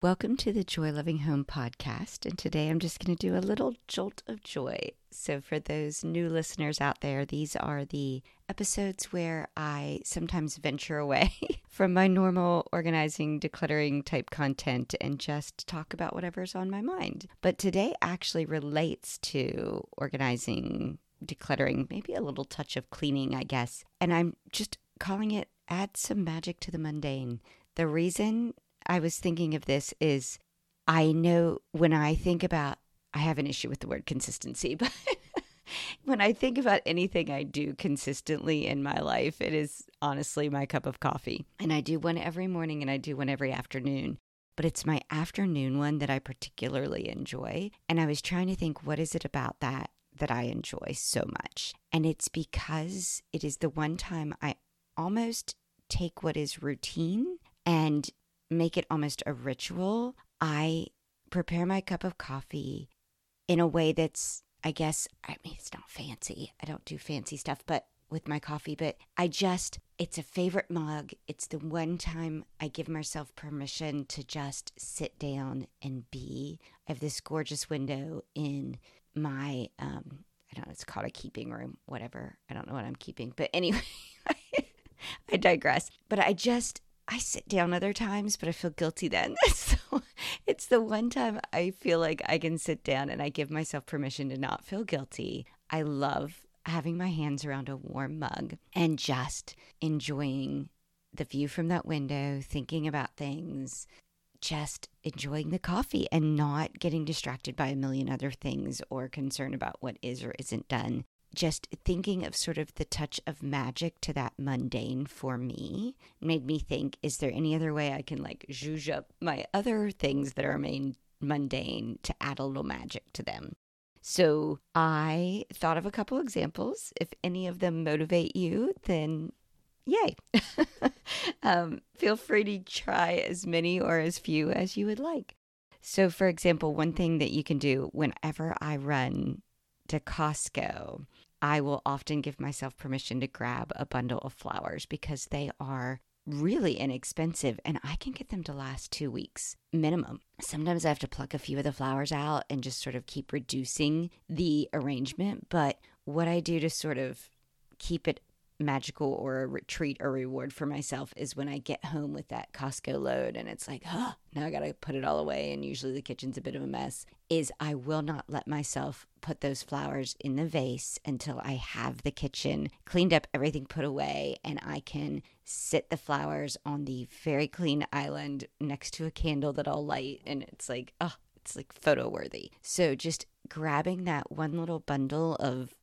Welcome to the Joy Loving Home podcast. And today I'm just going to do a little jolt of joy. So, for those new listeners out there, these are the episodes where I sometimes venture away from my normal organizing, decluttering type content and just talk about whatever's on my mind. But today actually relates to organizing, decluttering, maybe a little touch of cleaning, I guess. And I'm just calling it Add Some Magic to the Mundane. The reason I was thinking of this is I know when I think about, I have an issue with the word consistency, but when I think about anything I do consistently in my life, it is honestly my cup of coffee. And I do one every morning and I do one every afternoon. But it's my afternoon one that I particularly enjoy. And I was trying to think, what is it about that that I enjoy so much? And it's because it is the one time I almost take what is routine and make it almost a ritual. I prepare my cup of coffee in a way that's, I guess, I mean, it's not fancy. I don't do fancy stuff, but with my coffee, but I just, it's a favorite mug. It's the one time I give myself permission to just sit down and be. I have this gorgeous window in my, um, I don't know, it's called a keeping room, whatever. I don't know what I'm keeping, but anyway, I digress. But I just, I sit down other times, but I feel guilty then. so it's the one time I feel like I can sit down and I give myself permission to not feel guilty. I love having my hands around a warm mug and just enjoying the view from that window, thinking about things, just enjoying the coffee and not getting distracted by a million other things or concern about what is or isn't done just thinking of sort of the touch of magic to that mundane for me made me think is there any other way I can like zhuzh up my other things that are main mundane to add a little magic to them? So I thought of a couple examples. If any of them motivate you, then yay. um, feel free to try as many or as few as you would like. So, for example, one thing that you can do whenever I run to Costco, I will often give myself permission to grab a bundle of flowers because they are really inexpensive and I can get them to last two weeks minimum. Sometimes I have to pluck a few of the flowers out and just sort of keep reducing the arrangement. But what I do to sort of keep it magical or a retreat or reward for myself is when I get home with that Costco load and it's like, huh, now I got to put it all away. And usually the kitchen's a bit of a mess. Is I will not let myself put those flowers in the vase until I have the kitchen cleaned up, everything put away, and I can sit the flowers on the very clean island next to a candle that I'll light. And it's like, oh, it's like photo worthy. So just grabbing that one little bundle of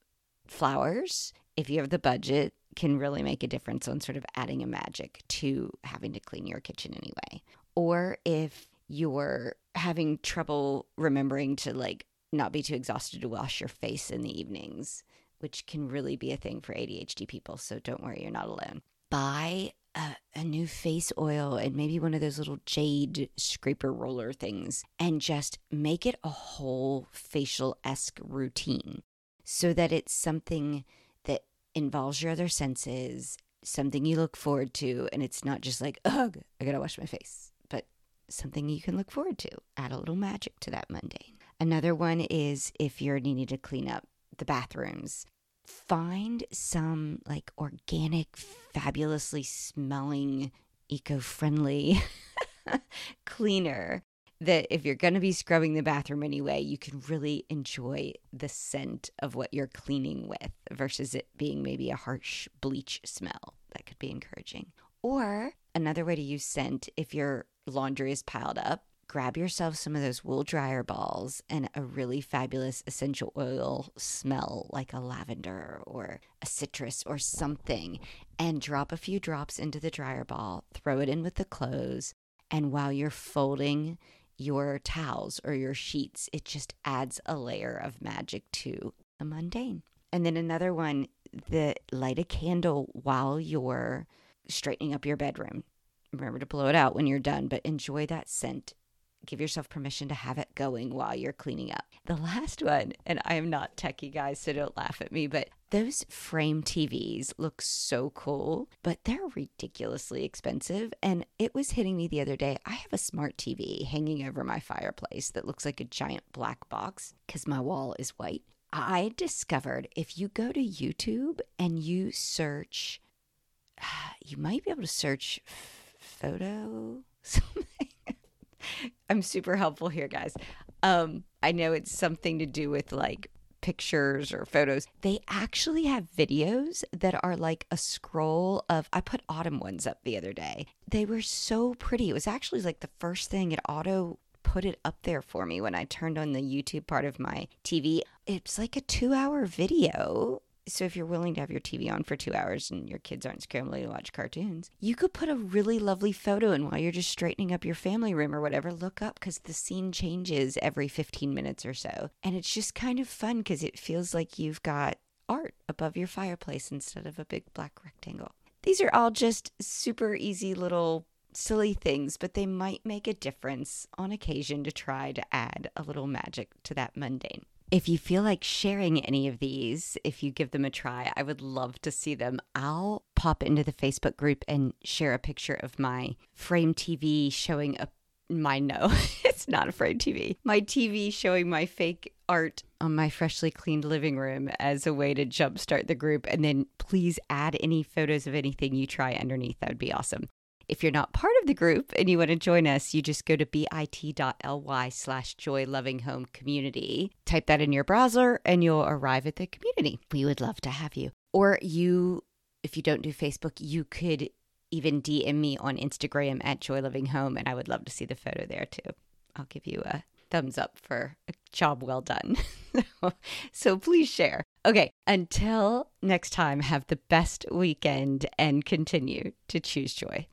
flowers if you have the budget can really make a difference on sort of adding a magic to having to clean your kitchen anyway. Or if you're having trouble remembering to like not be too exhausted to wash your face in the evenings, which can really be a thing for ADHD people. So don't worry, you're not alone. Buy a, a, new face oil and maybe one of those little jade scraper roller things and just make it a whole facial esque routine so that it's something involves your other senses, something you look forward to, and it's not just like, ugh, I gotta wash my face, but something you can look forward to. Add a little magic to that mundane. Another one is if you're needing to clean up the bathrooms, find some like organic, fabulously smelling, eco friendly cleaner that if you're going to be scrubbing the bathroom anyway, you can really enjoy the scent of what you're cleaning with versus it being maybe a harsh bleach smell. That could be encouraging. Or another way to use scent if your laundry is piled up, grab yourself some of those wool dryer balls and a really fabulous essential oil smell like a lavender or a citrus or something and drop a few drops into the dryer ball, throw it in with the clothes, and while you're folding your towels or your sheets. It just adds a layer of magic to the mundane. And then another one that light a candle while you're straightening up your bedroom. Remember to blow it out when you're done, but enjoy that scent. Give yourself permission to have it going while you're cleaning up. The last one, and I am not techie guys, so don't laugh at me, but those frame TVs look so cool, but they're ridiculously expensive. And it was hitting me the other day. I have a smart TV hanging over my fireplace that looks like a giant black box because my wall is white. I discovered if you go to YouTube and you search, you might be able to search photo something. I'm super helpful here, guys. Um, I know it's something to do with like pictures or photos. They actually have videos that are like a scroll of. I put autumn ones up the other day. They were so pretty. It was actually like the first thing it auto put it up there for me when I turned on the YouTube part of my TV. It's like a two hour video so if you're willing to have your TV on for two hours and your kids aren't scrambling to watch cartoons, you could put a really lovely photo in while you're just straightening up your family room or whatever. Look up because the scene changes every 15 minutes or so. And it's just kind of fun because it feels like you've got art above your fireplace instead of a big black rectangle. These are all just super easy little silly things, but they might make a difference on occasion to try to add a little magic to that mundane. If you feel like sharing any of these, if you give them a try, I would love to see them. I'll pop into the Facebook group and share a picture of my frame TV showing a my no, it's not a frame TV. My TV showing my fake art on my freshly cleaned living room as a way to jumpstart the group. And then please add any photos of anything you try underneath. That would be awesome. If you're not part of the group and you want to join us, you just go to bit.ly slash joy loving home community. Type that in your browser and you'll arrive at the community. We would love to have you. Or you, if you don't do Facebook, you could even DM me on Instagram at Joy Loving Home, and I would love to see the photo there too. I'll give you a thumbs up for a job well done. so please share. Okay, until next time, have the best weekend and continue to choose joy.